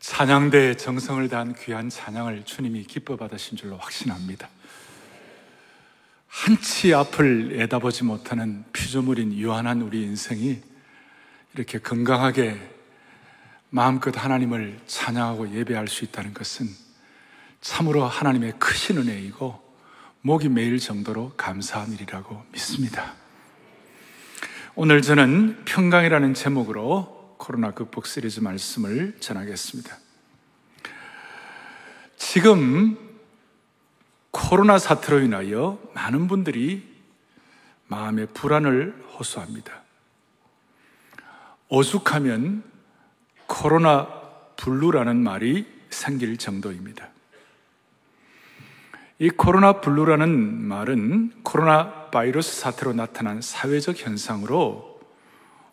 찬양대에 정성을 다한 귀한 찬양을 주님이 기뻐 받으신 줄로 확신합니다. 한치 앞을 내다보지 못하는 피조물인 유한한 우리 인생이 이렇게 건강하게 마음껏 하나님을 찬양하고 예배할 수 있다는 것은 참으로 하나님의 크신 은혜이고 목이 메일 정도로 감사한 일이라고 믿습니다. 오늘 저는 평강이라는 제목으로 코로나 극복 시리즈 말씀을 전하겠습니다. 지금 코로나 사태로 인하여 많은 분들이 마음의 불안을 호소합니다. 오죽하면 코로나 블루라는 말이 생길 정도입니다. 이 코로나 블루라는 말은 코로나 바이러스 사태로 나타난 사회적 현상으로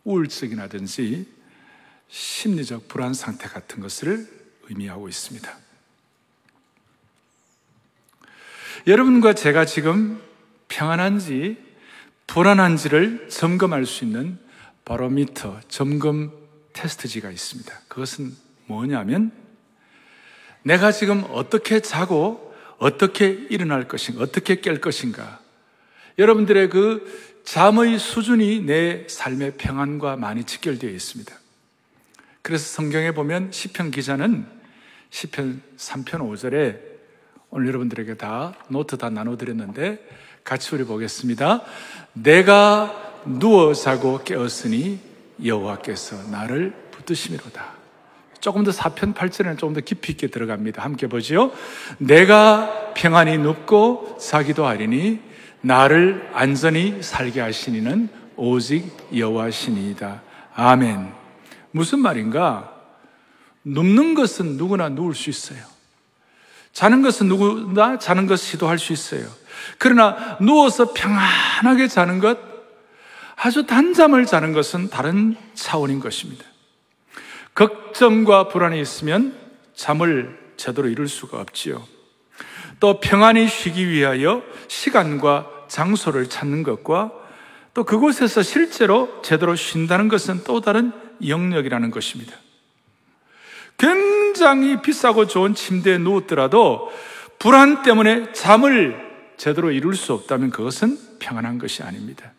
우울증이라든지 심리적 불안 상태 같은 것을 의미하고 있습니다. 여러분과 제가 지금 평안한지 불안한지를 점검할 수 있는 바로미터 점검 테스트지가 있습니다. 그것은 뭐냐면 내가 지금 어떻게 자고 어떻게 일어날 것인가, 어떻게 깰 것인가. 여러분들의 그 잠의 수준이 내 삶의 평안과 많이 직결되어 있습니다. 그래서 성경에 보면 시편 기자는 시편 3편 5절에 오늘 여러분들에게 다 노트 다 나눠드렸는데 같이 우리 보겠습니다. 내가 누워 자고 깨었으니 여호와께서 나를 붙드심이로다. 조금 더 4편 8절에는 조금 더 깊이 있게 들어갑니다. 함께 보지요. 내가 평안히 눕고 자기도 하리니 나를 안전히 살게 하시는 이는 오직 여호와시니이다. 아멘. 무슨 말인가? 눕는 것은 누구나 누울 수 있어요. 자는 것은 누구나 자는 것 시도할 수 있어요. 그러나 누워서 평안하게 자는 것, 아주 단잠을 자는 것은 다른 차원인 것입니다. 걱정과 불안이 있으면 잠을 제대로 이룰 수가 없지요. 또 평안히 쉬기 위하여 시간과 장소를 찾는 것과 또 그곳에서 실제로 제대로 쉰다는 것은 또 다른 영역이라는 것입니다. 굉장히 비싸고 좋은 침대에 누웠더라도 불안 때문에 잠을 제대로 이룰 수 없다면 그것은 평안한 것이 아닙니다.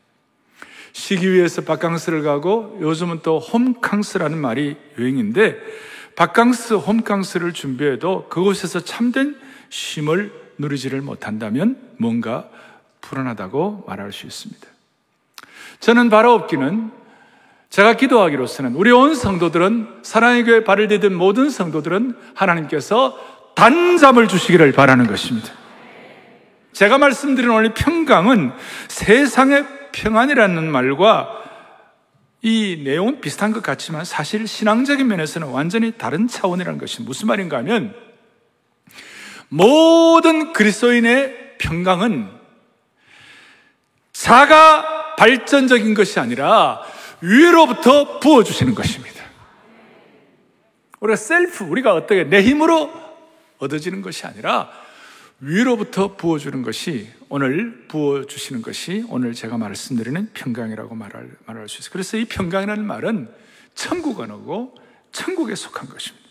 쉬기 위해서 바캉스를 가고 요즘은 또 홈캉스라는 말이 유행인데 바캉스, 홈캉스를 준비해도 그곳에서 참된 쉼을 누리지를 못한다면 뭔가 불안하다고 말할 수 있습니다. 저는 바로 없기는 제가 기도하기로서는 우리 온 성도들은 사랑의 교회 발을 디딘 모든 성도들은 하나님께서 단잠을 주시기를 바라는 것입니다. 제가 말씀드린 오늘 평강은 세상의 평안이라는 말과 이 내용은 비슷한 것 같지만 사실 신앙적인 면에서는 완전히 다른 차원이라는 것이 무슨 말인가 하면 모든 그리스도인의 평강은 자가 발전적인 것이 아니라 위로부터 부어주시는 것입니다. 우리가 셀프, 우리가 어떻게 내 힘으로 얻어지는 것이 아니라 위로부터 부어주는 것이 오늘 부어주시는 것이 오늘 제가 말씀드리는 평강이라고 말할, 말할 수 있어요. 그래서 이 평강이라는 말은 천국 언어고 천국에 속한 것입니다.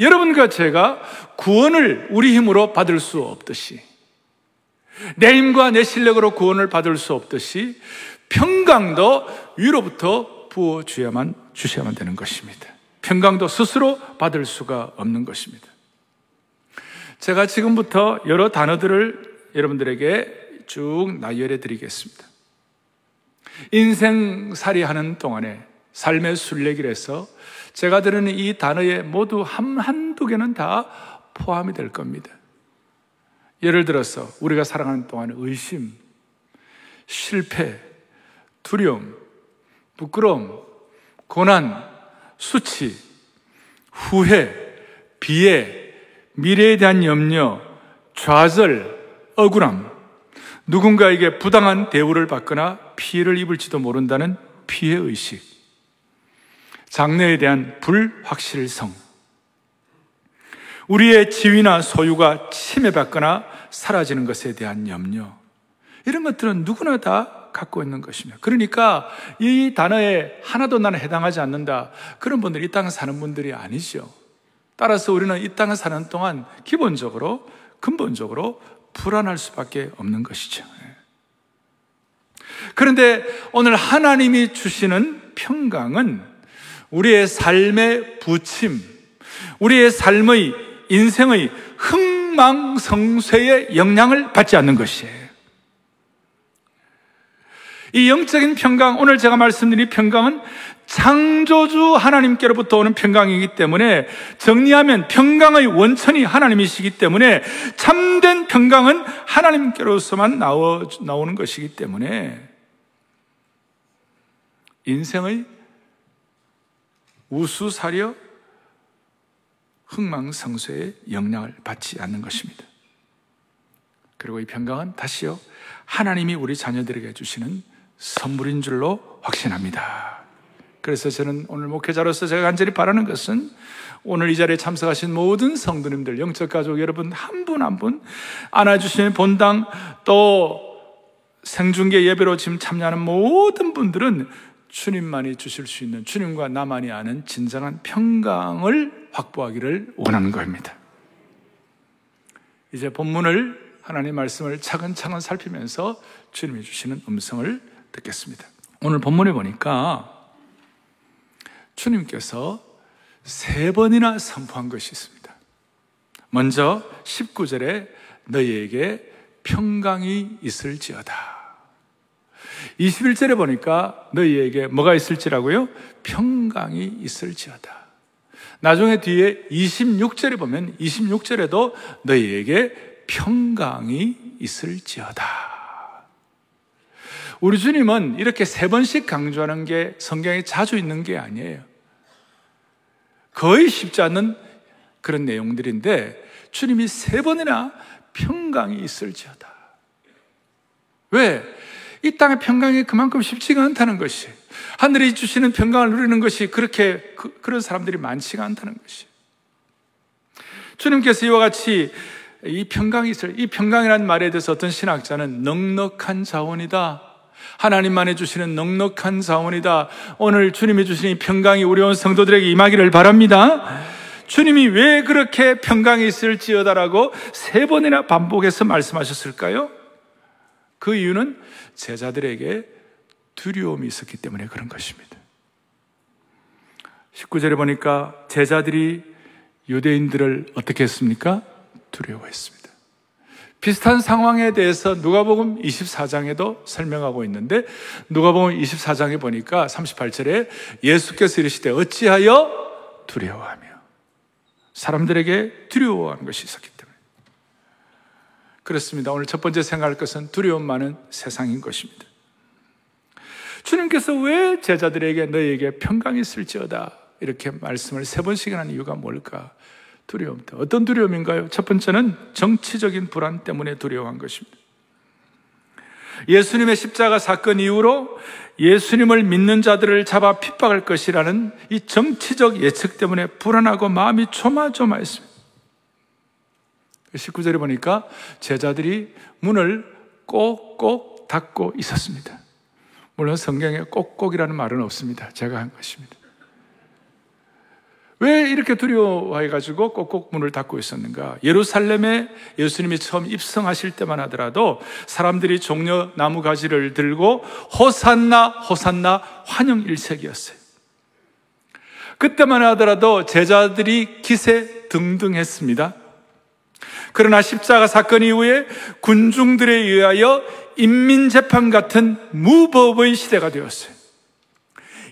여러분과 제가 구원을 우리 힘으로 받을 수 없듯이 내 힘과 내 실력으로 구원을 받을 수 없듯이 평강도 위로부터 부어주야만 주셔야만 되는 것입니다. 평강도 스스로 받을 수가 없는 것입니다. 제가 지금부터 여러 단어들을 여러분들에게 쭉 나열해 드리겠습니다. 인생살이 하는 동안에 삶의 순례길에서 제가 들은 이 단어에 모두 한, 한두 개는 다 포함이 될 겁니다. 예를 들어서 우리가 살아가는 동안 의심, 실패, 두려움, 부끄러움, 고난, 수치, 후회, 비애, 미래에 대한 염려, 좌절, 억울함, 누군가에게 부당한 대우를 받거나 피해를 입을지도 모른다는 피해의식, 장래에 대한 불확실성, 우리의 지위나 소유가 침해받거나 사라지는 것에 대한 염려, 이런 것들은 누구나 다 갖고 있는 것입니다. 그러니까 이 단어에 하나도 나는 해당하지 않는다. 그런 분들이 이 땅에 사는 분들이 아니죠. 따라서 우리는 이 땅에 사는 동안 기본적으로, 근본적으로 불안할 수밖에 없는 것이죠. 그런데 오늘 하나님이 주시는 평강은 우리의 삶의 부침, 우리의 삶의 인생의 흥망성쇠의 영향을 받지 않는 것이에요. 이 영적인 평강, 오늘 제가 말씀드린 평강은 창조주 하나님께로부터 오는 평강이기 때문에 정리하면 평강의 원천이 하나님이시기 때문에 참된 평강은 하나님께로서만 나오, 나오는 것이기 때문에 인생의 우수사려 흥망성쇠의 영향을 받지 않는 것입니다. 그리고 이 평강은 다시요, 하나님이 우리 자녀들에게 주시는 선물인 줄로 확신합니다. 그래서 저는 오늘 목회자로서 제가 간절히 바라는 것은 오늘 이 자리에 참석하신 모든 성도님들, 영적 가족 여러분 한 분 한 분 안아주시는 본당 또 생중계 예배로 지금 참여하는 모든 분들은 주님만이 주실 수 있는 주님과 나만이 아는 진정한 평강을 확보하기를 원하는 겁니다. 이제 본문을 하나님 말씀을 차근차근 살피면서 주님이 주시는 음성을 듣겠습니다. 오늘 본문에 보니까 주님께서 세 번이나 선포한 것이 있습니다. 먼저 19절에 너희에게 평강이 있을지어다. 21절에 보니까 너희에게 뭐가 있을지라고요? 평강이 있을지어다. 나중에 뒤에 26절에 보면 26절에도 너희에게 평강이 있을지어다. 우리 주님은 이렇게 세 번씩 강조하는 게 성경에 자주 있는 게 아니에요. 거의 쉽지 않은 그런 내용들인데 주님이 세 번이나 평강이 있을지어다. 왜? 이 땅의 평강이 그만큼 쉽지가 않다는 것이 하늘이 주시는 평강을 누리는 것이 그렇게 그, 런 사람들이 많지가 않다는 것이 주님께서 이와 같이 이 평강이 있을 이 평강이라는 말에 대해서 어떤 신학자는 넉넉한 자원이다. 하나님만 해주시는 넉넉한 자원이다. 오늘 주님이 주시는 이 평강이 우리 온 성도들에게 임하기를 바랍니다. 주님이 왜 그렇게 평강이 있을지어다라고 세 번이나 반복해서 말씀하셨을까요? 그 이유는 제자들에게 두려움이 있었기 때문에 그런 것입니다. 19절에 보니까 제자들이 유대인들을 어떻게 했습니까? 두려워했습니다. 비슷한 상황에 대해서 누가복음 24장에도 설명하고 있는데 누가복음 24장에 보니까 38절에 예수께서 이르시되 어찌하여 두려워하며 사람들에게 두려워하는 것이 있었기 때문에 그렇습니다. 오늘 첫 번째 생각할 것은 두려움 많은 세상인 것입니다. 주님께서 왜 제자들에게 너희에게 평강이 있을지어다 이렇게 말씀을 세 번씩이나 한 이유가 뭘까? 두려움. 어떤 두려움인가요? 첫 번째는 정치적인 불안 때문에 두려워한 것입니다. 예수님의 십자가 사건 이후로 예수님을 믿는 자들을 잡아 핍박할 것이라는 이 정치적 예측 때문에 불안하고 마음이 조마조마했습니다. 19절에 보니까 제자들이 문을 꼭꼭 닫고 있었습니다. 물론 성경에 꼭꼭이라는 말은 없습니다. 제가 한 것입니다. 왜 이렇게 두려워해가지고 꼭꼭 문을 닫고 있었는가? 예루살렘에 예수님이 처음 입성하실 때만 하더라도 사람들이 종려 나무 가지를 들고 호산나, 호산나 환영 일색이었어요. 그때만 하더라도 제자들이 기세 등등했습니다. 그러나 십자가 사건 이후에 군중들에 의하여 인민재판 같은 무법의 시대가 되었어요.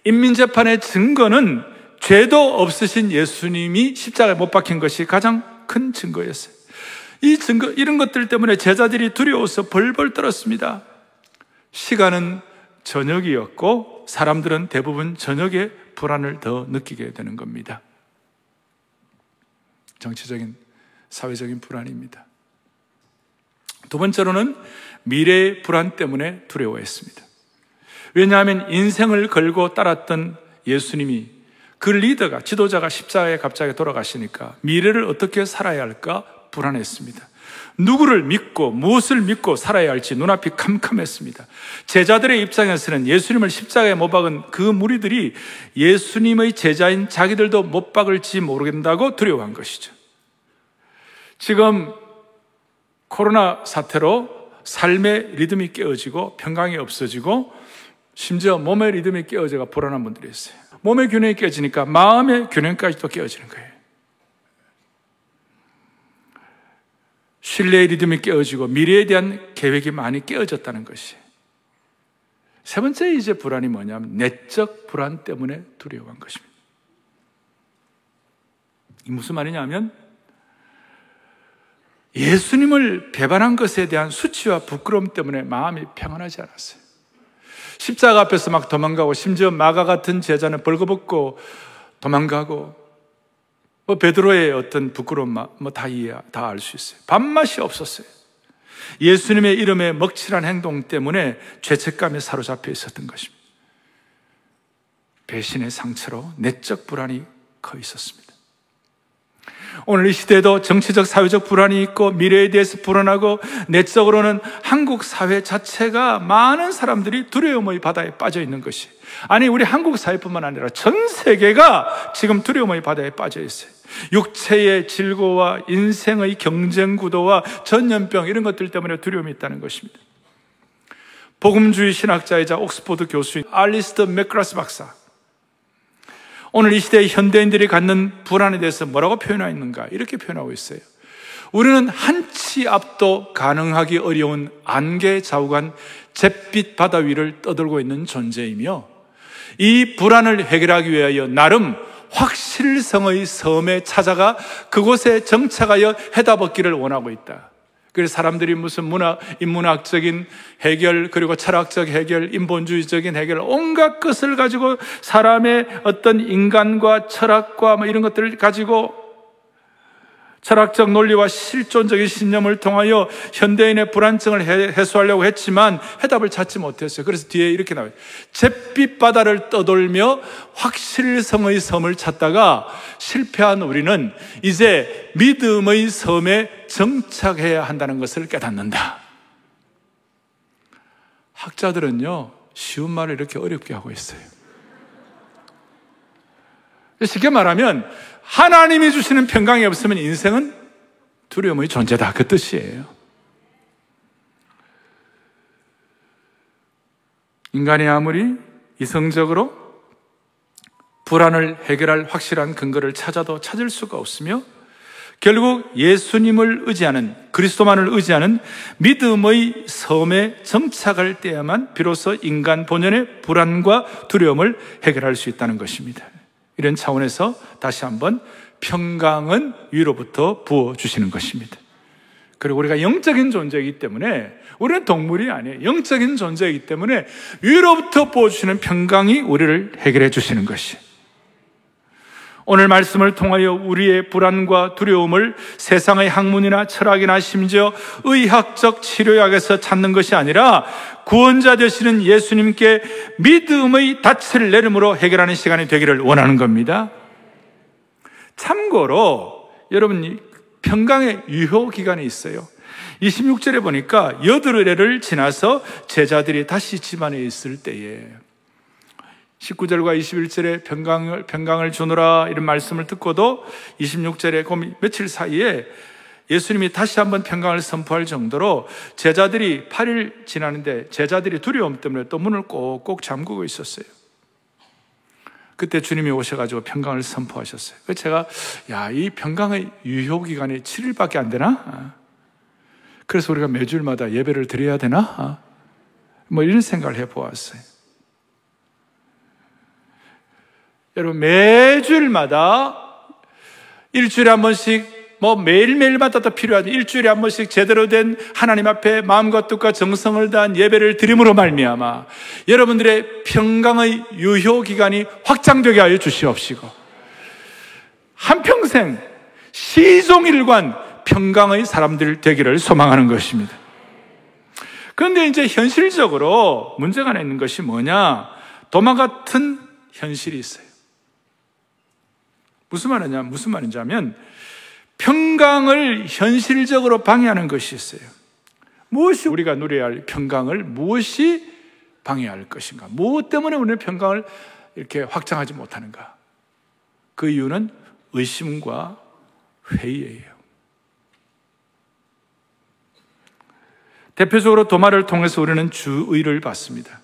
인민재판의 증거는 죄도 없으신 예수님이 십자가에 못 박힌 것이 가장 큰 증거였어요. 이 증거, 이런 것들 때문에 제자들이 두려워서 벌벌 떨었습니다. 시간은 저녁이었고 사람들은 대부분 저녁에 불안을 더 느끼게 되는 겁니다. 정치적인 사회적인 불안입니다. 두 번째로는 미래의 불안 때문에 두려워했습니다. 왜냐하면 인생을 걸고 따랐던 예수님이 그 리더가, 지도자가 십자가에 갑자기 돌아가시니까 미래를 어떻게 살아야 할까 불안했습니다. 누구를 믿고 무엇을 믿고 살아야 할지 눈앞이 캄캄했습니다. 제자들의 입장에서는 예수님을 십자가에 못 박은 그 무리들이 예수님의 제자인 자기들도 못 박을지 모르겠다고 두려워한 것이죠. 지금 코로나 사태로 삶의 리듬이 깨어지고 평강이 없어지고 심지어 몸의 리듬이 깨어져가 불안한 분들이 있어요. 몸의 균형이 깨지니까 마음의 균형까지도 깨어지는 거예요. 신뢰의 리듬이 깨어지고 미래에 대한 계획이 많이 깨어졌다는 것이. 세 번째 이제 불안이 뭐냐면 내적 불안 때문에 두려워한 것입니다. 이 무슨 말이냐면 예수님을 배반한 것에 대한 수치와 부끄러움 때문에 마음이 평안하지 않았어요. 십자가 앞에서 막 도망가고 심지어 마가 같은 제자는 벌거벗고 도망가고 뭐 베드로의 어떤 부끄러움 뭐 다 이해 다 알 수 있어요. 밥맛이 없었어요. 예수님의 이름에 먹칠한 행동 때문에 죄책감에 사로잡혀 있었던 것입니다. 배신의 상처로 내적 불안이 커 있었습니다. 오늘 이 시대에도 정치적, 사회적 불안이 있고 미래에 대해서 불안하고 내적으로는 한국 사회 자체가 많은 사람들이 두려움의 바다에 빠져 있는 것이 아니 우리 한국 사회뿐만 아니라 전 세계가 지금 두려움의 바다에 빠져 있어요. 육체의 질고와 인생의 경쟁 구도와 전염병 이런 것들 때문에 두려움이 있다는 것입니다. 복음주의 신학자이자 옥스포드 교수인 알리스트 맥크라스 박사 오늘 이 시대의 현대인들이 갖는 불안에 대해서 뭐라고 표현하고 가 이렇게 표현하고 있어요. 우리는 한 치 앞도 가능하기 어려운 안개 자욱한 잿빛 바다 위를 떠돌고 있는 존재이며 이 불안을 해결하기 위하여 나름 확실성의 섬에 찾아가 그곳에 정착하여 해답 얻기를 원하고 있다. 그래서 사람들이 무슨 문학, 인문학적인 해결, 그리고 철학적 해결, 인본주의적인 해결, 온갖 것을 가지고 사람의 어떤 인간과 철학과 뭐 이런 것들을 가지고 철학적 논리와 실존적인 신념을 통하여 현대인의 불안증을 해소하려고 했지만 해답을 찾지 못했어요. 그래서 뒤에 이렇게 나와요. 잿빛 바다를 떠돌며 확실성의 섬을 찾다가 실패한 우리는 이제 믿음의 섬에 정착해야 한다는 것을 깨닫는다. 학자들은요, 쉬운 말을 이렇게 어렵게 하고 있어요. 쉽게 말하면 하나님이 주시는 평강이 없으면 인생은 두려움의 존재다. 그 뜻이에요. 인간이 아무리 이성적으로 불안을 해결할 확실한 근거를 찾아도 찾을 수가 없으며 결국 예수님을 의지하는 그리스도만을 의지하는 믿음의 섬에 정착할 때야만 비로소 인간 본연의 불안과 두려움을 해결할 수 있다는 것입니다. 이런 차원에서 다시 한번 평강은 위로부터 부어 주시는 것입니다. 그리고 우리가 영적인 존재이기 때문에 우리는 동물이 아니에요. 영적인 존재이기 때문에 위로부터 부어 주시는 평강이 우리를 해결해 주시는 것이. 오늘 말씀을 통하여 우리의 불안과 두려움을 세상의 학문이나 철학이나 심지어 의학적 치료약에서 찾는 것이 아니라 구원자 되시는 예수님께 믿음의 닻을 내림으로 해결하는 시간이 되기를 원하는 겁니다. 참고로 여러분 평강의 유효 기간이 있어요. 26절에 보니까 여드레를 지나서 제자들이 다시 집안에 있을 때에 19절과 21절에 평강을, 평강을 주노라 이런 말씀을 듣고도 26절에 그 며칠 사이에 예수님이 다시 한번 평강을 선포할 정도로 제자들이 8일 지나는데 제자들이 두려움 때문에 또 문을 꼭꼭 잠그고 있었어요. 그때 주님이 오셔가지고 평강을 선포하셨어요. 그래서 제가, 야, 이 평강의 유효기간이 7일밖에 안 되나? 그래서 우리가 매주일마다 예배를 드려야 되나? 뭐 이런 생각을 해 보았어요. 여러분, 매주일마다 일주일에 한 번씩 뭐 매일매일마다 또 필요하죠. 일주일에 한 번씩 제대로 된 하나님 앞에 마음과 뜻과 정성을 다한 예배를 드림으로 말미암아 여러분들의 평강의 유효 기간이 확장되게 하여 주시옵시고 한평생 시종일관 평강의 사람들 되기를 소망하는 것입니다. 그런데 이제 현실적으로 문제가 있는 것이 뭐냐? 도마 같은 현실이 있어요. 무슨 말이냐? 무슨 말인지 하면 평강을 현실적으로 방해하는 것이 있어요. 무엇이 우리가 누려야 할 평강을 무엇이 방해할 것인가? 무엇 때문에 우리는 평강을 이렇게 확장하지 못하는가? 그 이유는 의심과 회의예요. 대표적으로 도마를 통해서 우리는 주의를 받습니다.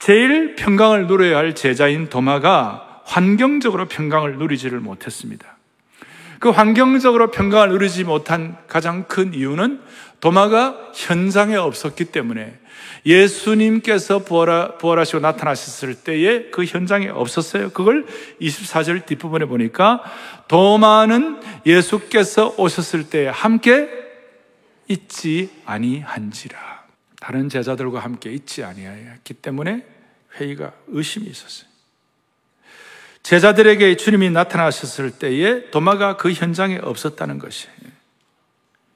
제일 평강을 누려야 할 제자인 도마가 환경적으로 평강을 누리지를 못했습니다. 그 환경적으로 평강을 누리지 못한 가장 큰 이유는 도마가 현장에 없었기 때문에 예수님께서 부활하, 부활하시고 나타나셨을 때에 그 현장에 없었어요. 그걸 24절 뒷부분에 보니까 도마는 예수께서 오셨을 때 함께 있지 아니한지라. 다른 제자들과 함께 있지 아니하였기 때문에 회의가 의심이 있었어요. 제자들에게 주님이 나타나셨을 때에 도마가 그 현장에 없었다는 것이에요.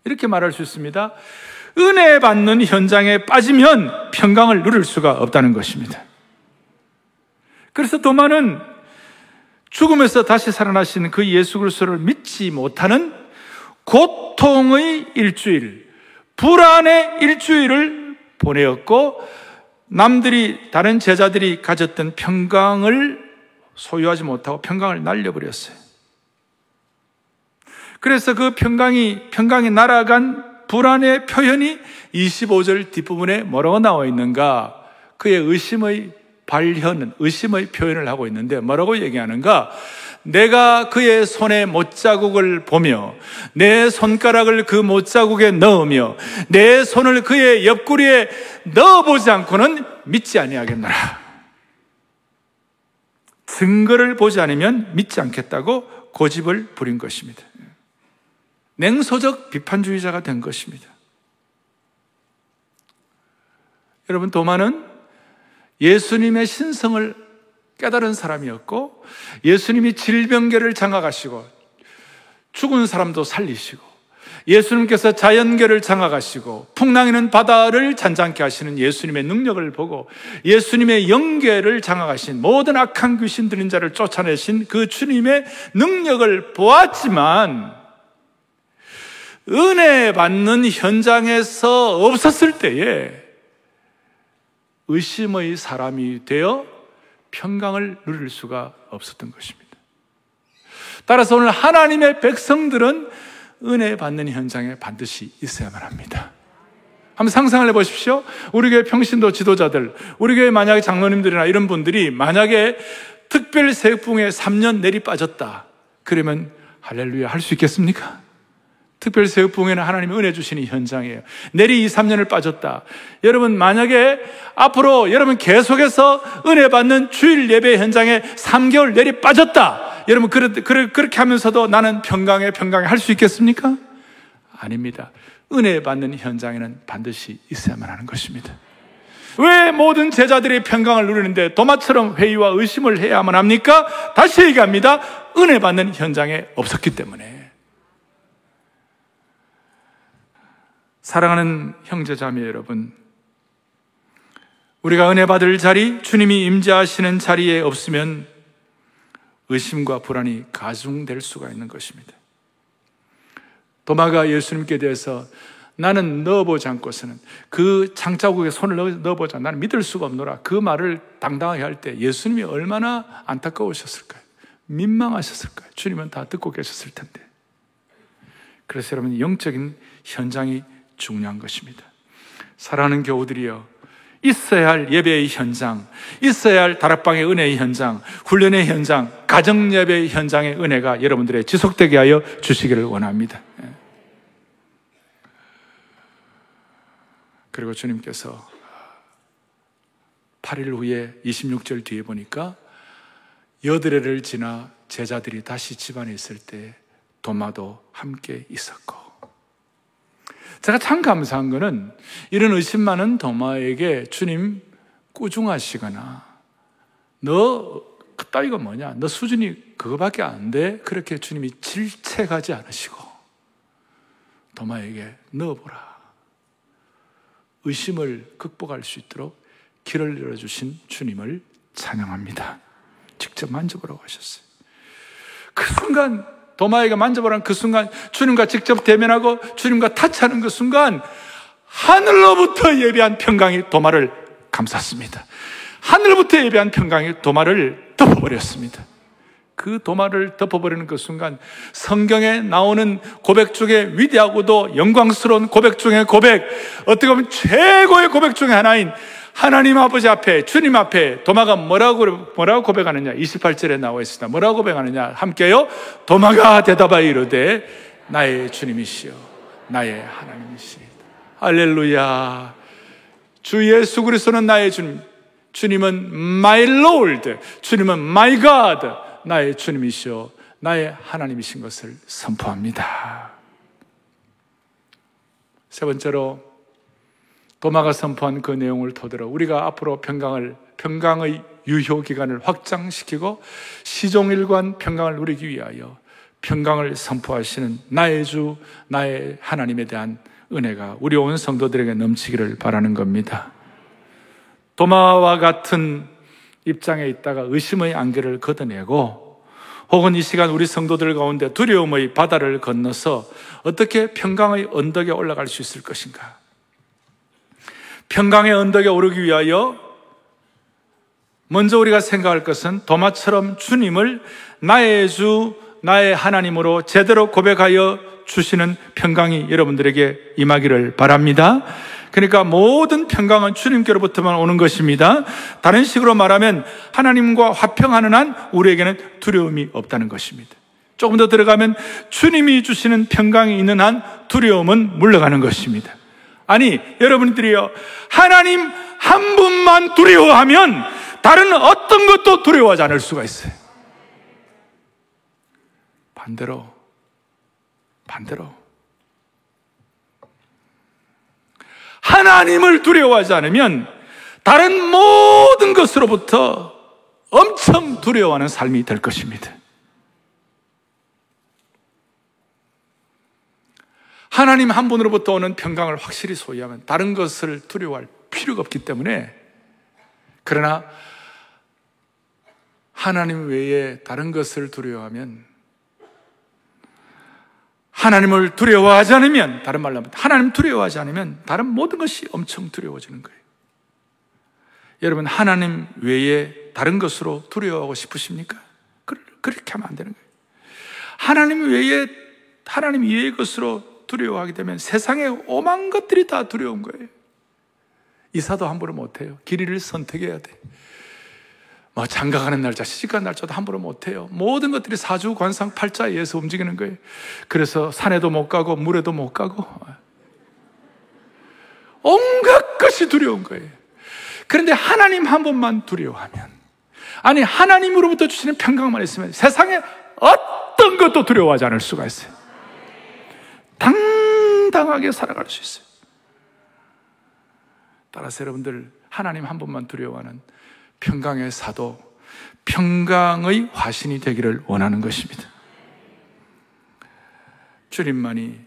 이렇게 말할 수 있습니다. 은혜 받는 현장에 빠지면 평강을 누릴 수가 없다는 것입니다. 그래서 도마는 죽음에서 다시 살아나신 그 예수 그리스도를 믿지 못하는 고통의 일주일, 불안의 일주일을 보내었고 남들이 다른 제자들이 가졌던 평강을 소유하지 못하고 평강을 날려버렸어요. 그래서 그 평강이 평강이 날아간 불안의 표현이 25절 뒷부분에 뭐라고 나와 있는가? 그의 의심의 발현은 의심의 표현을 하고 있는데 뭐라고 얘기하는가? 내가 그의 손에 못자국을 보며 내 손가락을 그 못자국에 넣으며 내 손을 그의 옆구리에 넣어보지 않고는 믿지 아니하겠노라. 증거를 보지 않으면 믿지 않겠다고 고집을 부린 것입니다. 냉소적 비판주의자가 된 것입니다. 여러분, 도마는 예수님의 신성을 깨달은 사람이었고, 예수님이 질병계를 장악하시고, 죽은 사람도 살리시고, 예수님께서 자연계를 장악하시고, 풍랑이는 바다를 잔잔케 하시는 예수님의 능력을 보고, 예수님의 영계를 장악하신 모든 악한 귀신 들린 자를 쫓아내신 그 주님의 능력을 보았지만, 은혜 받는 현장에서 없었을 때에 의심의 사람이 되어 평강을 누릴 수가 없었던 것입니다. 따라서 오늘 하나님의 백성들은 은혜 받는 현장에 반드시 있어야만 합니다. 한번 상상을 해보십시오. 우리 교회 평신도 지도자들, 우리 교회 만약에 장로님들이나 이런 분들이 만약에 특별 세풍에 3년 내리 빠졌다. 그러면 할렐루야 할 수 있겠습니까? 특별 세우풍에는 하나님이 은혜 주시는 현장이에요. 내리 2, 3년을 빠졌다. 여러분, 만약에 앞으로 여러분 계속해서 은혜 받는 주일 예배 현장에 3개월 내리 빠졌다. 여러분, 그렇, 그렇게 하면서도 나는 평강에 평강에 할 수 있겠습니까? 아닙니다. 은혜 받는 현장에는 반드시 있어야만 하는 것입니다. 왜 모든 제자들이 평강을 누리는데 도마처럼 회의와 의심을 해야만 합니까? 다시 얘기합니다. 은혜 받는 현장에 없었기 때문에. 사랑하는 형제 자매 여러분, 우리가 은혜 받을 자리, 주님이 임재하시는 자리에 없으면 의심과 불안이 가중될 수가 있는 것입니다. 도마가 예수님께 대해서 나는 넣어보지 않고서는 그 창자국에 손을 넣어보자. 나는 믿을 수가 없노라. 그 말을 당당하게 할 때 예수님이 얼마나 안타까우셨을까요? 민망하셨을까요? 주님은 다 듣고 계셨을 텐데. 그래서 여러분, 영적인 현장이 중요한 것입니다. 사랑하는 교우들이여, 있어야 할 예배의 현장, 있어야 할 다락방의 은혜의 현장, 훈련의 현장, 가정 예배의 현장의 은혜가 여러분들의 지속되게 하여 주시기를 원합니다. 예. 그리고 주님께서 8일 후에 26절 뒤에 보니까 여드레를 지나 제자들이 다시 집안에 있을 때 도마도 함께 있었고 제가 참 감사한 거는 이런 의심 많은 도마에게 주님 꾸중하시거나 너 그따위가 뭐냐? 너 수준이 그거밖에 안 돼? 그렇게 주님이 질책하지 않으시고 도마에게 넣어보라. 의심을 극복할 수 있도록 길을 열어주신 주님을 찬양합니다. 직접 만져보라고 하셨어요. 그 순간 도마에게 만져보라는 그 순간 주님과 직접 대면하고 주님과 타치하는 그 순간 하늘로부터 예비한 평강이 도마를 감쌌습니다. 하늘부터 예배한 평강이 도마를 덮어버렸습니다. 그 도마를 덮어버리는 그 순간 성경에 나오는 고백 중에 위대하고도 영광스러운 고백 중에 고백, 어떻게 보면 최고의 고백 중에 하나인 하나님 아버지 앞에, 주님 앞에 도마가 뭐라고, 뭐라고 고백하느냐? 28절에 나와 있습니다. 뭐라고 고백하느냐? 함께요. 도마가 대답하여 이르되 나의 주님이시여, 나의 하나님이시다. 할렐루야. 주 예수 그리스도는 나의 주님. 주님은 my Lord, 주님은 my God, 나의 주님이시오, 나의 하나님이신 것을 선포합니다. 세 번째로 도마가 선포한 그 내용을 토대로 우리가 앞으로 평강을 평강의 유효 기간을 확장시키고 시종일관 평강을 누리기 위하여 평강을 선포하시는 나의 주, 나의 하나님에 대한 은혜가 우리 온 성도들에게 넘치기를 바라는 겁니다. 도마와 같은 입장에 있다가 의심의 안개를 걷어내고 혹은 이 시간 우리 성도들 가운데 두려움의 바다를 건너서 어떻게 평강의 언덕에 올라갈 수 있을 것인가? 평강의 언덕에 오르기 위하여 먼저 우리가 생각할 것은 도마처럼 주님을 나의 주, 나의 하나님으로 제대로 고백하여 주시는 평강이 여러분들에게 임하기를 바랍니다. 그러니까 모든 평강은 주님께로부터만 오는 것입니다. 다른 식으로 말하면 하나님과 화평하는 한 우리에게는 두려움이 없다는 것입니다. 조금 더 들어가면 주님이 주시는 평강이 있는 한 두려움은 물러가는 것입니다. 아니, 여러분들이요. 하나님 한 분만 두려워하면 다른 어떤 것도 두려워하지 않을 수가 있어요. 반대로, 반대로. 하나님을 두려워하지 않으면 다른 모든 것으로부터 엄청 두려워하는 삶이 될 것입니다. 하나님 한 분으로부터 오는 평강을 확실히 소유하면 다른 것을 두려워할 필요가 없기 때문에 그러나 하나님 외에 다른 것을 두려워하면 하나님을 두려워하지 않으면, 다른 말로 하면, 하나님 두려워하지 않으면 다른 모든 것이 엄청 두려워지는 거예요. 여러분, 하나님 외에 다른 것으로 두려워하고 싶으십니까? 그렇게 하면 안 되는 거예요. 하나님 외에, 하나님 이외의 것으로 두려워하게 되면 세상에 오만 것들이 다 두려운 거예요. 이사도 함부로 못해요. 길이를 선택해야 돼. 뭐 장가가는 날짜, 시집가는 날짜도 함부로 못해요. 모든 것들이 사주, 관상, 팔자에 의해서 움직이는 거예요. 그래서 산에도 못 가고, 물에도 못 가고, 온갖 것이 두려운 거예요. 그런데 하나님 한 번만 두려워하면, 아니, 하나님으로부터 주시는 평강만 있으면 세상에 어떤 것도 두려워하지 않을 수가 있어요. 당당하게 살아갈 수 있어요. 따라서 여러분들, 하나님 한 번만 두려워하는 평강의 사도, 평강의 화신이 되기를 원하는 것입니다. 주님만이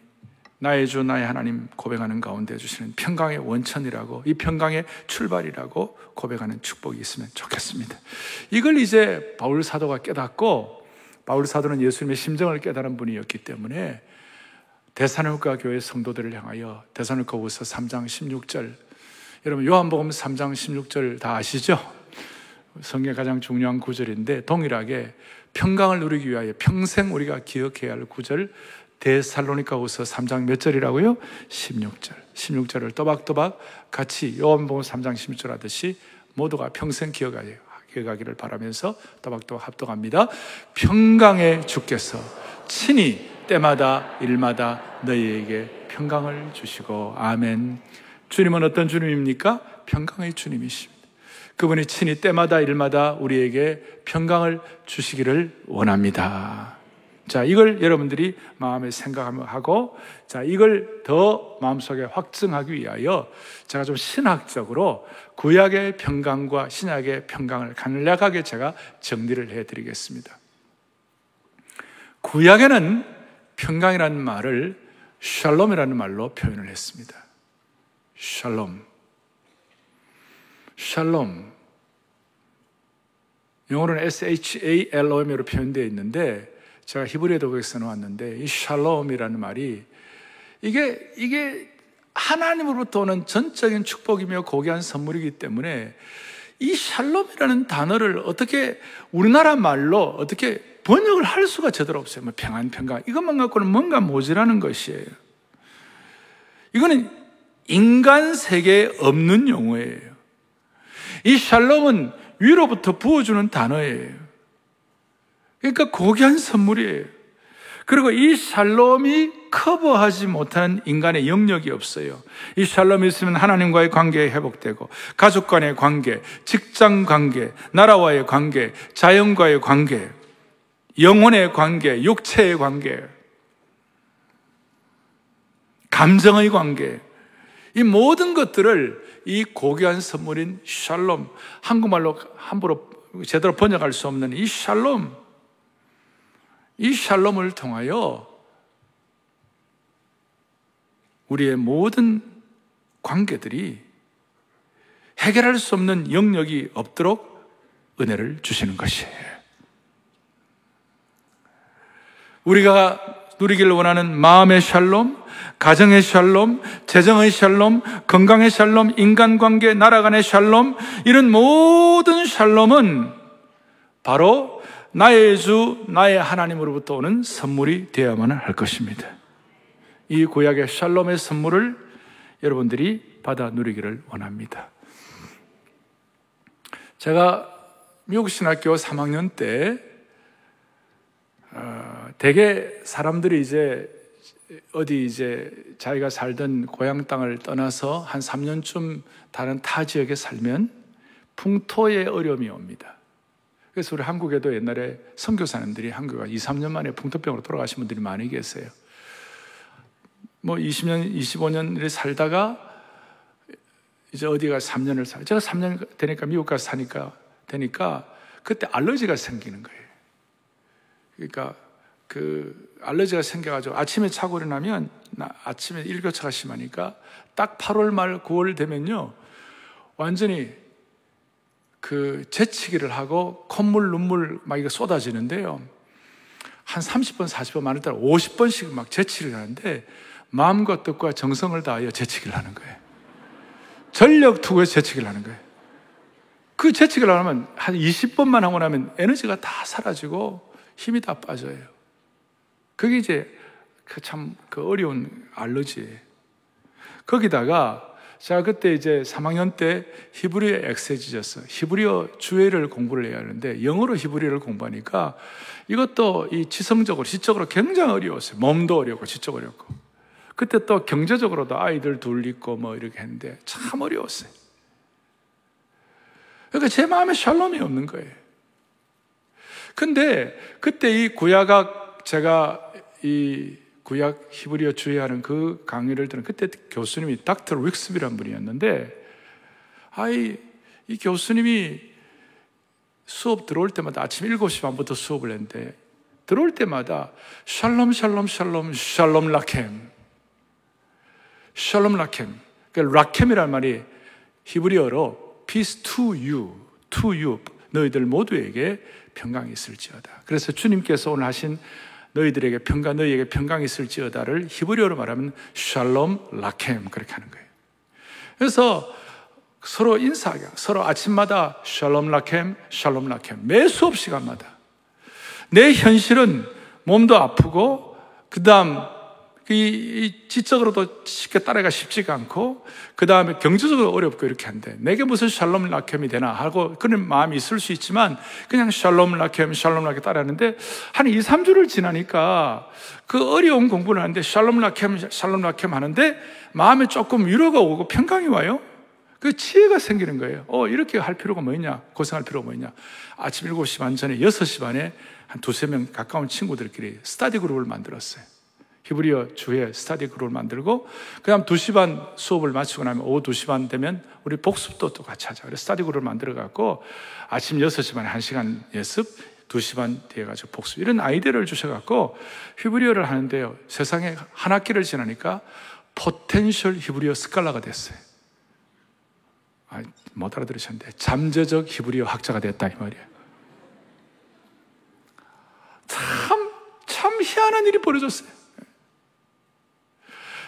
나의 주, 나의 하나님 고백하는 가운데 주시는 평강의 원천이라고, 이 평강의 출발이라고 고백하는 축복이 있으면 좋겠습니다. 이걸 이제 바울 사도가 깨닫고, 바울 사도는 예수님의 심정을 깨달은 분이었기 때문에 대사로가 교회 성도들을 향하여 대사로가 우서 3장 16절, 여러분 요한복음 3장 16절 다 아시죠? 성경의 가장 중요한 구절인데 동일하게 평강을 누리기 위하여 평생 우리가 기억해야 할 구절 데살로니카후서 3장 몇 절이라고요? 16절. 16절을 또박또박 같이 요한복음 3장 16절 하듯이 모두가 평생 기억하여 기억하기를 바라면서 또박또박 합동합니다. 평강의 주께서 친히 때마다 일마다 너희에게 평강을 주시고 아멘. 주님은 어떤 주님입니까? 평강의 주님이십니다. 그분이 친히 때마다 일마다 우리에게 평강을 주시기를 원합니다. 자, 이걸 여러분들이 마음에 생각하고, 자, 이걸 더 마음속에 확증하기 위하여 제가 좀 신학적으로 구약의 평강과 신약의 평강을 간략하게 제가 정리를 해 드리겠습니다. 구약에는 평강이라는 말을 샬롬이라는 말로 표현을 했습니다. 샬롬. 샬롬. 영어로는 S-H-A-L-O-M으로 표현되어 있는데 제가 히브리어도 거기 써놓았는데 이 샬롬이라는 말이 이게 이게 하나님으로부터 오는 전적인 축복이며 고귀한 선물이기 때문에 이 샬롬이라는 단어를 어떻게 우리나라 말로 어떻게 번역을 할 수가 제대로 없어요. 뭐 평안, 평강. 이것만 갖고는 뭔가 모자라는 것이에요. 이거는 인간 세계에 없는 용어예요. 이 샬롬은 위로부터 부어주는 단어예요. 그러니까 고귀한 선물이에요. 그리고 이 샬롬이 커버하지 못하는 인간의 영역이 없어요. 이 샬롬이 있으면 하나님과의 관계가 회복되고, 가족 간의 관계, 직장 관계, 나라와의 관계, 자연과의 관계, 영혼의 관계, 육체의 관계, 감정의 관계, 이 모든 것들을 이 고귀한 선물인 샬롬, 한국말로 함부로 제대로 번역할 수 없는 이 샬롬, 이 샬롬을 통하여 우리의 모든 관계들이 해결할 수 없는 영역이 없도록 은혜를 주시는 것이에요. 우리가 누리기를 원하는 마음의 샬롬, 가정의 샬롬, 재정의 샬롬, 건강의 샬롬, 인간관계, 나라 간의 샬롬, 이런 모든 샬롬은 바로 나의 주, 나의 하나님으로부터 오는 선물이 되어야만 할 것입니다. 이 구약의 샬롬의 선물을 여러분들이 받아 누리기를 원합니다. 제가 미국 신학교 3학년 때 어, 대개 사람들이 이제 어디 이제 자기가 살던 고향 땅을 떠나서 한 3년쯤 다른 타 지역에 살면 풍토의 어려움이 옵니다. 그래서 우리 한국에도 옛날에 선교사님들이 한국가 2, 3년 만에 풍토병으로 돌아가신 분들이 많이 계세요. 뭐 20년, 25년을 살다가 이제 어디가 3년을 살. 제가 3년 되니까 미국 가서 사니까 되니까 그때 알러지가 생기는 거예요. 그러니까 그 알러지가 생겨가지고 아침에 자고 일어나면 아침에 일교차가 심하니까 딱 8월 말 9월 되면요 완전히 그 재치기를 하고 콧물 눈물 막 이거 쏟아지는데요. 한 30번 40번 많을 때는 50번씩 막 재치기를 하는데 마음과 뜻과 정성을 다하여 재치기를 하는 거예요. 전력 투구해서 재치기를 하는 거예요. 그 재치기를 하면 한 20번만 하고 나면 에너지가 다 사라지고 힘이 다 빠져요 그게 이제 그참그 어려운 알러지예요. 거기다가 제가 그때 이제 3학년 때 히브리어 엑세지졌어. 히브리어 주해를 공부를 해야 하는데 영어로 히브리어를 공부하니까 이것도 이 지성적으로, 지적으로 굉장히 어려웠어요. 몸도 어렵고, 지적 어렵고. 그때 또 경제적으로도 아이들 둘 있고 뭐 이렇게 했는데 참 어려웠어요. 그러니까 제 마음에 샬롬이 없는 거예요. 근데 그때 이 구약학 제가 이 구약 히브리어 주의하는 그 강의를 들은 그때 교수님이 닥터 윅스비란 분이었는데 아이 이 교수님이 수업 들어올 때마다 아침 7시 반부터 수업을 했는데 들어올 때마다 샬롬 샬롬 샬롬 샬롬 라켐. 샬롬 라켐. 그 라켐이란 말이 히브리어로 peace to you to you. 너희들 모두에게 평강이 있을지어다. 그래서 주님께서 오늘 하신 너희들에게 평강, 너희에게 평강이 있을지어다를 히브리어로 말하면 샬롬 라켐 그렇게 하는 거예요. 그래서 서로 인사하게 서로 아침마다 샬롬 라켐, 샬롬 라켐 매 수업 시간마다 내 현실은 몸도 아프고 그 다음 이, 지적으로도 쉽게 따라가 쉽지가 않고 그 다음에 경제적으로 어렵고 이렇게 한데 내게 무슨 샬롬 라켐이 되나 하고 그런 마음이 있을 수 있지만 그냥 샬롬 라켐 샬롬 라켐 따라하는데 한 2, 3주를 지나니까 그 어려운 공부를 하는데 샬롬 라켐 샬롬 라켐 하는데 마음에 조금 위로가 오고 평강이 와요. 그 지혜가 생기는 거예요. 어 이렇게 할 필요가 뭐 있냐? 고생할 필요가 뭐 있냐? 아침 7시 반 전에 6시 반에 한 두세 명 가까운 친구들끼리 스터디 그룹을 만들었어요 히브리어 주에 스터디 그룹을 만들고 그다음 2시 반 수업을 마치고 나면 오후 2시 반 되면 우리 복습도 또 같이 하자. 그래서 스터디 그룹을 만들어 갖고 아침 6시 반에 1시간 예습 2시 반 뒤에 가지고 복습 이런 아이디어를 주셔 갖고 히브리어를 하는데요. 세상에 한 학기를 지나니까 포텐셜 히브리어 스칼라가 됐어요. 아, 못 알아들으셨는데 잠재적 히브리어 학자가 됐다 이 말이에요. 참 희한한 일이 벌어졌어요.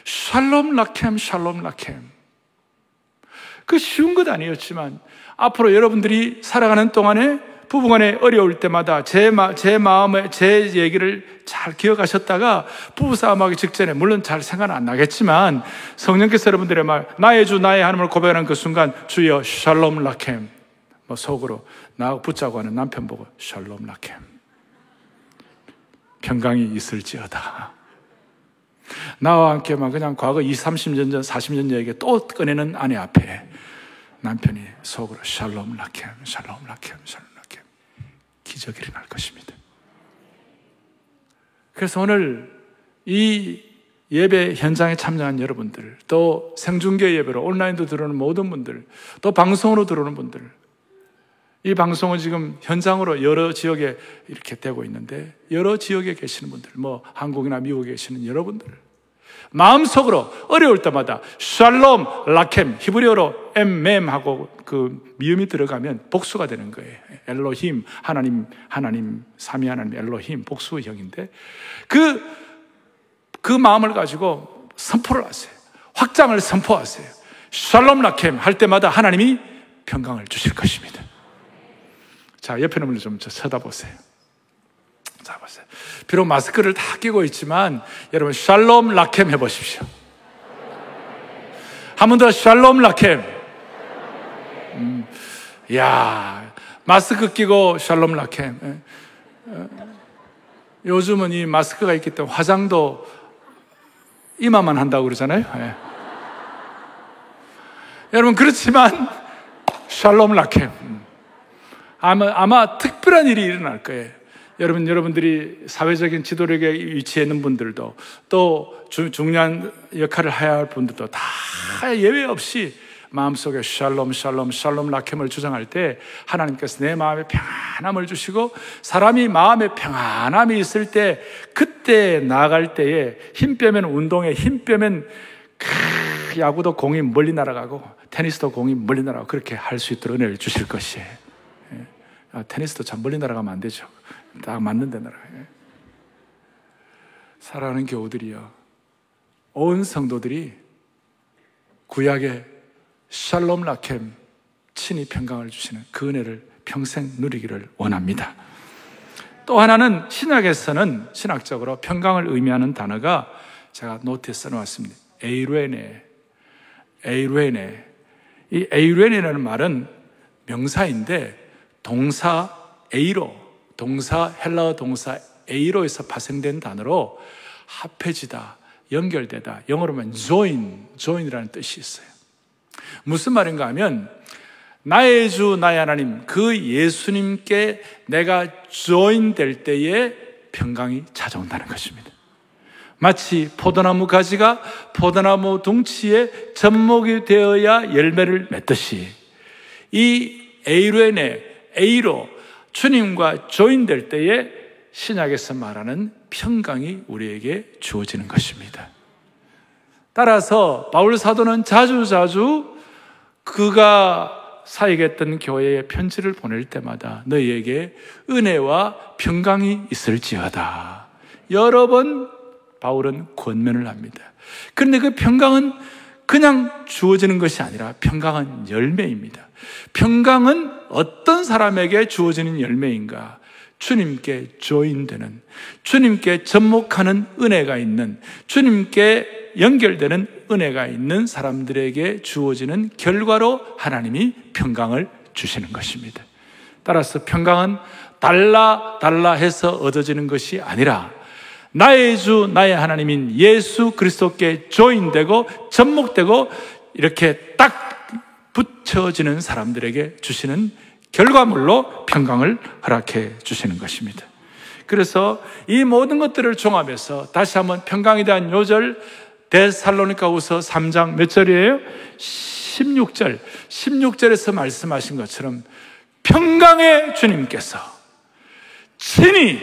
שלום לכם, שלום לכם. 그 쉬운 것 아니었지만 앞으로 여러분들이 살아가는 동안에 부부간에 어려울 때마다 제, 마, 제 마음에 제 얘기를 잘 기억하셨다가 부부싸움하기 직전에 물론 잘 생각 안 나겠지만 성령께서 여러분들의 말 나의 주 나의 하나님을 고백하는 그 순간 주여 샬롬 라켐. 뭐 속으로 나하고 붙자고 하는 남편 보고 샬롬 라켐. 평강이 있을지어다 나와 함께만 그냥 과거 20, 30년 전, 40년 얘기 또 꺼내는 아내 앞에 남편이 속으로 샬롬 라켐, 샬롬 라켐, 샬롬 라켐 기적이 일어날 것입니다. 그래서 오늘 이 예배 현장에 참여한 여러분들, 또 생중계 예배로 온라인도 들어오는 모든 분들, 또 방송으로 들어오는 분들, 이 방송은 지금 현장으로 여러 지역에 이렇게 되고 있는데, 여러 지역에 계시는 분들, 뭐 한국이나 미국에 계시는 여러분들, 마음속으로 어려울 때마다 샬롬, 라켐, 히브리어로 엠mem하고 그 미음이 들어가면 복수가 되는 거예요. 엘로힘, 하나님, 하나님, 삼위 하나님, 엘로힘, 복수형인데 그, 그 마음을 가지고 선포를 하세요. 확장을 선포하세요. 샬롬 라켐 할 때마다 하나님이 평강을 주실 것입니다. 자, 옆에 놈을 좀 쳐다보세요. 자, 보세요. 비록 마스크를 다 끼고 있지만 여러분 샬롬 라켐 해보십시오. 한 번 더 샬롬 라켐. 음, 야 마스크 끼고 샬롬 라켐. 예. 어, 요즘은 이 마스크가 있기 때문에 화장도 이마만 한다고 그러잖아요. 예. 여러분 그렇지만 샬롬 라켐. 음. 아마 아마 특별한 일이 일어날 거예요. 여러분, 여러분들이 사회적인 지도력에 위치해 있는 분들도 또 주, 중요한 역할을 해야 할 분들도 다 예외 없이 마음속에 샬롬, 샬롬, 샬롬 라켐을 주장할 때 하나님께서 내 마음에 평안함을 주시고 사람이 마음에 평안함이 있을 때 그때 나아갈 때에 힘 빼면 운동에 힘 빼면 크, 야구도 공이 멀리 날아가고 테니스도 공이 멀리 날아가고 그렇게 할 수 있도록 은혜를 주실 것이에요. 예. 아, 테니스도 참 멀리 날아가면 안 되죠. 딱 맞는 데 날아가요. 사랑하는 교우들이요. 온 성도들이 구약의 샬롬 라켐 친히 평강을 주시는 그 은혜를 평생 누리기를 원합니다. 또 하나는 신약에서는 신학적으로 평강을 의미하는 단어가 제가 노트에 써놓았습니다. 에이르에네. 에이르에네. 이 에이르에네라는 말은 명사인데 동사 에이로 동사 헬라어 동사 에이로에서 파생된 단어로 합해지다, 연결되다. 영어로 면 join, join이라는 뜻이 있어요. 무슨 말인가 하면 나의 주 나의 하나님 그 예수님께 내가 join 될 때에 평강이 찾아온다는 것입니다. 마치 포도나무 가지가 포도나무 둥치에 접목이 되어야 열매를 맺듯이 이 에이로의 에이로 주님과 조인될 때에 신약에서 말하는 평강이 우리에게 주어지는 것입니다. 따라서 바울 사도는 자주 자주 그가 사역했던 교회에 편지를 보낼 때마다 너희에게 은혜와 평강이 있을지어다. 여러 번 바울은 권면을 합니다. 그런데 그 평강은 그냥 주어지는 것이 아니라 평강은 열매입니다. 평강은 어떤 사람에게 주어지는 열매인가? 주님께 조인되는, 주님께 접목하는 은혜가 있는, 주님께 연결되는 은혜가 있는 사람들에게 주어지는 결과로 하나님이 평강을 주시는 것입니다. 따라서 평강은 달라 달라 해서 얻어지는 것이 아니라 나의 주 나의 하나님인 예수 그리스도께 조인되고 접목되고 이렇게 딱 붙여지는 사람들에게 주시는 결과물로 평강을 허락해 주시는 것입니다. 그래서 이 모든 것들을 종합해서 다시 한번 평강에 대한 요절 데살로니카 우서 3장 몇 절이에요? 16절. 16절에서 말씀하신 것처럼 평강의 주님께서 친히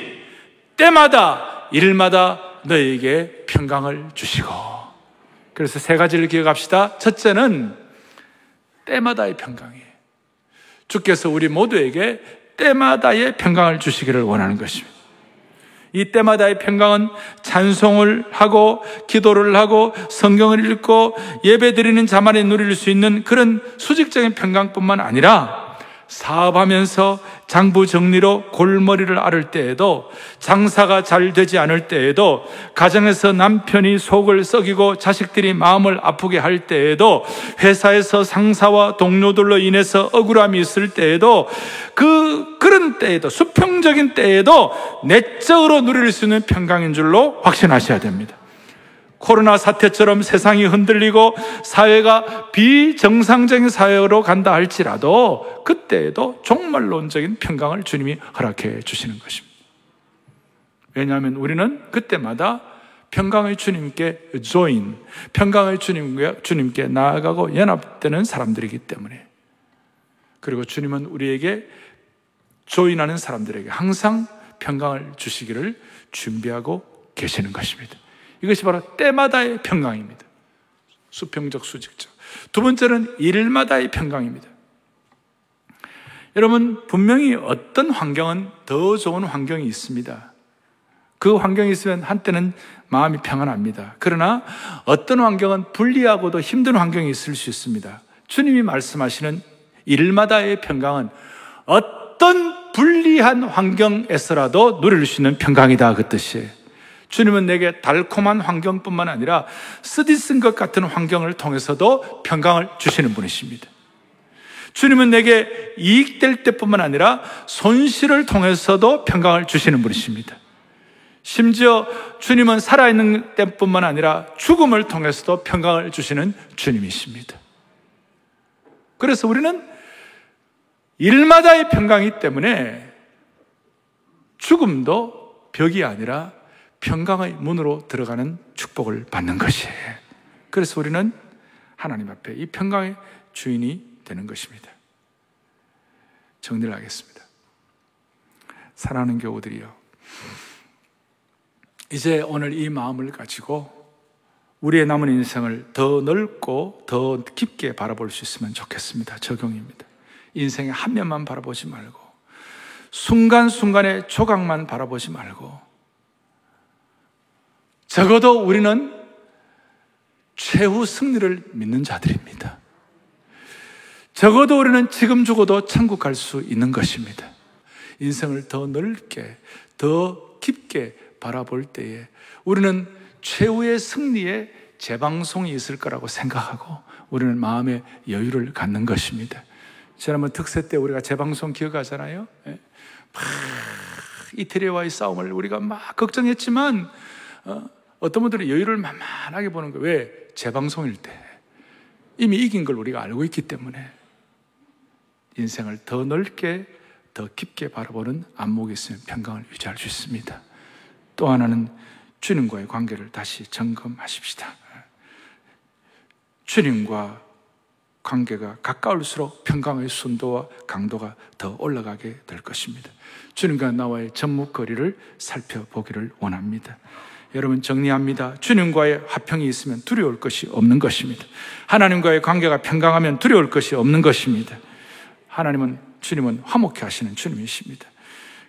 때마다 일마다 너에게 평강을 주시고 그래서 세 가지를 기억합시다. 첫째는 때마다의 평강이에요. 주께서 우리 모두에게 때마다의 평강을 주시기를 원하는 것입니다. 이 때마다의 평강은 찬송을 하고 기도를 하고 성경을 읽고 예배 드리는 자만이 누릴 수 있는 그런 수직적인 평강뿐만 아니라 사업하면서 장부 정리로 골머리를 앓을 때에도 장사가 잘 되지 않을 때에도 가정에서 남편이 속을 썩이고 자식들이 마음을 아프게 할 때에도 회사에서 상사와 동료들로 인해서 억울함이 있을 때에도 그 그런 때에도 수평적인 때에도 내적으로 누릴 수 있는 평강인 줄로 확신하셔야 됩니다. 코로나 사태처럼 세상이 흔들리고 사회가 비정상적인 사회로 간다 할지라도 그때에도 종말론적인 평강을 주님이 허락해 주시는 것입니다. 왜냐하면 우리는 그때마다 평강의 주님께 조인, 평강의 주님께, 주님께 나아가고 연합되는 사람들이기 때문에. 그리고 주님은 우리에게 조인하는 사람들에게 항상 평강을 주시기를 준비하고 계시는 것입니다. 이것이 바로 때마다의 평강입니다. 수평적, 수직적. 두 번째는 일마다의 평강입니다. 여러분, 분명히 어떤 환경은 더 좋은 환경이 있습니다. 그 환경이 있으면 한때는 마음이 평안합니다. 그러나 어떤 환경은 불리하고도 힘든 환경이 있을 수 있습니다. 주님이 말씀하시는 일마다의 평강은 어떤 불리한 환경에서라도 누릴 수 있는 평강이다. 그 뜻이에요. 주님은 내게 달콤한 환경뿐만 아니라 쓰디쓴 것 같은 환경을 통해서도 평강을 주시는 분이십니다. 주님은 내게 이익될 때뿐만 아니라 손실을 통해서도 평강을 주시는 분이십니다. 심지어 주님은 살아있는 때뿐만 아니라 죽음을 통해서도 평강을 주시는 주님이십니다. 그래서 우리는 일마다의 평강이기 때문에 죽음도 벽이 아니라 평강의 문으로 들어가는 축복을 받는 것이에요. 그래서 우리는 하나님 앞에 이 평강의 주인이 되는 것입니다. 정리를 하겠습니다. 사랑하는 교우들이요. 이제 오늘 이 마음을 가지고 우리의 남은 인생을 더 넓고 더 깊게 바라볼 수 있으면 좋겠습니다. 적용입니다. 인생의 한 면만 바라보지 말고 순간순간의 조각만 바라보지 말고 적어도 우리는 최후 승리를 믿는 자들입니다. 적어도 우리는 지금 죽어도 천국 갈 수 있는 것입니다. 인생을 더 넓게, 더 깊게 바라볼 때에 우리는 최후의 승리에 재방송이 있을 거라고 생각하고 우리는 마음의 여유를 갖는 것입니다. 지난번 특세 때 우리가 재방송 기억하잖아요. 예? 막 이태리와의 싸움을 우리가 막 걱정했지만 어, 어떤 분들은 여유를 만만하게 보는 거예요. 왜? 재방송일 때. 이미 이긴 걸 우리가 알고 있기 때문에 인생을 더 넓게, 더 깊게 바라보는 안목이 있으면 평강을 유지할 수 있습니다. 또 하나는 주님과의 관계를 다시 점검하십시다. 주님과 관계가 가까울수록 평강의 순도와 강도가 더 올라가게 될 것입니다. 주님과 나와의 접목거리를 살펴보기를 원합니다. 여러분 정리합니다. 주님과의 화평이 있으면 두려울 것이 없는 것입니다. 하나님과의 관계가 평강하면 두려울 것이 없는 것입니다. 하나님은 주님은 화목해 하시는 주님이십니다.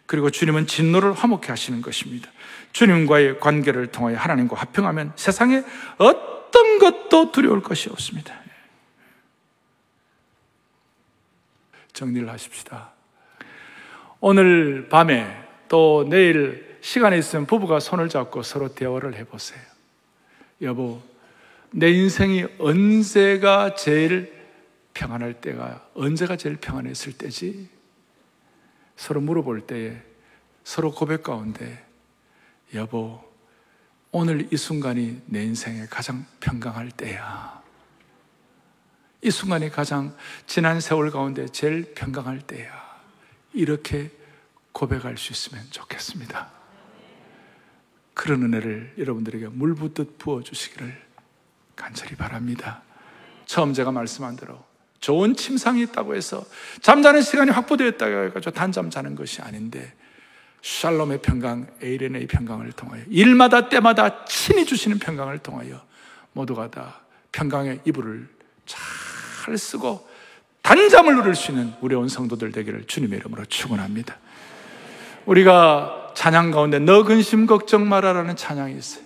그리고 주님은 진노를 화목해 하시는 것입니다. 주님과의 관계를 통하여 하나님과 화평하면 세상에 어떤 것도 두려울 것이 없습니다. 정리를 하십시다. 오늘 밤에 또 내일 시간이 있으면 부부가 손을 잡고 서로 대화를 해보세요. 여보, 내 인생이 언제가 제일 평안할 때가, 언제가 제일 평안했을 때지? 서로 물어볼 때에 서로 고백 가운데, 여보, 오늘 이 순간이 내 인생에 가장 평강할 때야. 이 순간이 가장 지난 세월 가운데 제일 평강할 때야. 이렇게 고백할 수 있으면 좋겠습니다. 그런 은혜를 여러분들에게 물 붓듯 부어주시기를 간절히 바랍니다. 처음 제가 말씀한 대로 좋은 침상이 있다고 해서 잠자는 시간이 확보되었다고 해가지고 단잠 자는 것이 아닌데 샬롬의 평강, 에이렌의 평강을 통하여 일마다 때마다 친히 주시는 평강을 통하여 모두가 다 평강의 이불을 잘 쓰고 단잠을 누릴 수 있는 우리 온 성도들 되기를 주님의 이름으로 축원합니다. 우리가 찬양 가운데 너 근심 걱정 마라라는 찬양이 있어요.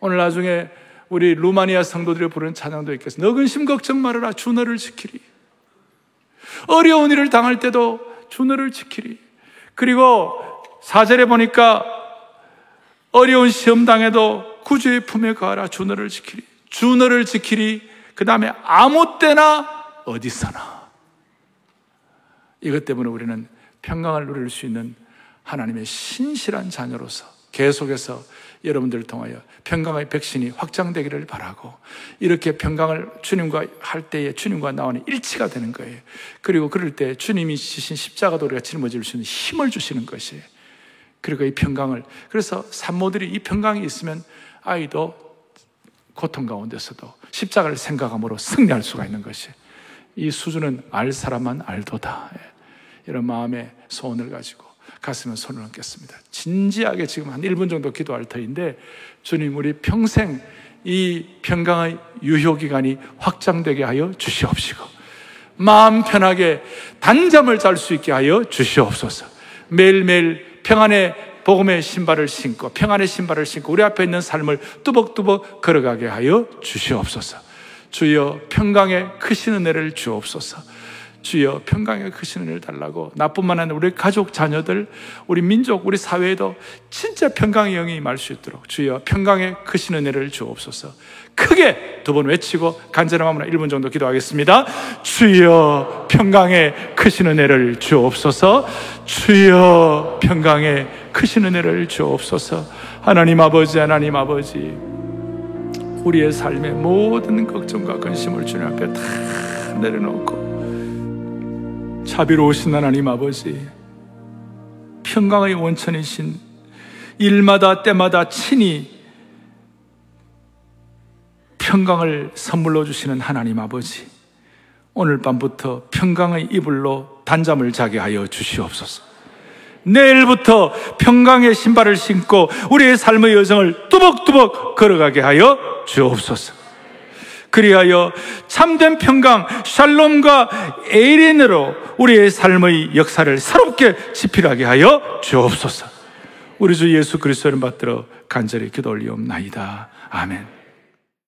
오늘 나중에 우리 루마니아 성도들이 부르는 찬양도 있겠어요. 너 근심 걱정 말아라. 주 너를 지키리. 어려운 일을 당할 때도 주 너를 지키리. 그리고 사절에 보니까 어려운 시험 당해도 구주의 품에 가라. 주 너를 지키리. 주 너를 지키리. 그 다음에 아무 때나 어디서나. 이것 때문에 우리는 평강을 누릴 수 있는 하나님의 신실한 자녀로서 계속해서 여러분들을 통하여 평강의 백신이 확장되기를 바라고 이렇게 평강을 주님과 할 때에 주님과 나오는 일치가 되는 거예요. 그리고 그럴 때 주님이 지신 십자가도 우리가 짊어질 수 있는 힘을 주시는 것이에요. 그리고 이 평강을 그래서 산모들이 이 평강이 있으면 아이도 고통 가운데서도 십자가를 생각함으로 승리할 수가 있는 것이 이 수준은 알 사람만 알도다. 예. 이런 마음의 소원을 가지고 가슴에 손을 얹겠습니다. 진지하게 지금 한 1분 정도 기도할 터인데 주님 우리 평생 이 평강의 유효기간이 확장되게 하여 주시옵시고 마음 편하게 단잠을 잘 수 있게 하여 주시옵소서. 매일매일 평안의 복음의 신발을 신고 평안의 신발을 신고 우리 앞에 있는 삶을 뚜벅뚜벅 걸어가게 하여 주시옵소서. 주여 평강의 크신 은혜를 주옵소서 주여 평강에 크신 은혜를 달라고. 나뿐만 아니라 우리 가족, 자녀들, 우리 민족, 우리 사회에도 진짜 평강의 영이 임할 수 있도록 주여 평강에 크신 은혜를 주옵소서. 크게 두 번 외치고 간절한 마음으로 1분 정도 기도하겠습니다. 주여 평강에 크신 은혜를 주옵소서. 주여 평강에 크신 은혜를 주옵소서. 하나님 아버지 하나님 아버지 우리의 삶의 모든 걱정과 근심을 주님 앞에 다 내려놓고 자비로우신 하나님 아버지, 평강의 원천이신 일마다 때마다 친히 평강을 선물로 주시는 하나님 아버지, 오늘 밤부터 평강의 이불로 단잠을 자게 하여 주시옵소서. 내일부터 평강의 신발을 신고 우리의 삶의 여정을 뚜벅뚜벅 걸어가게 하여 주옵소서. 그리하여 참된 평강, 샬롬과 에이렌으로 우리의 삶의 역사를 새롭게 지필하게 하여 주옵소서. 우리 주 예수 그리스도를 받들어 간절히 기도 올리옵나이다. 아멘.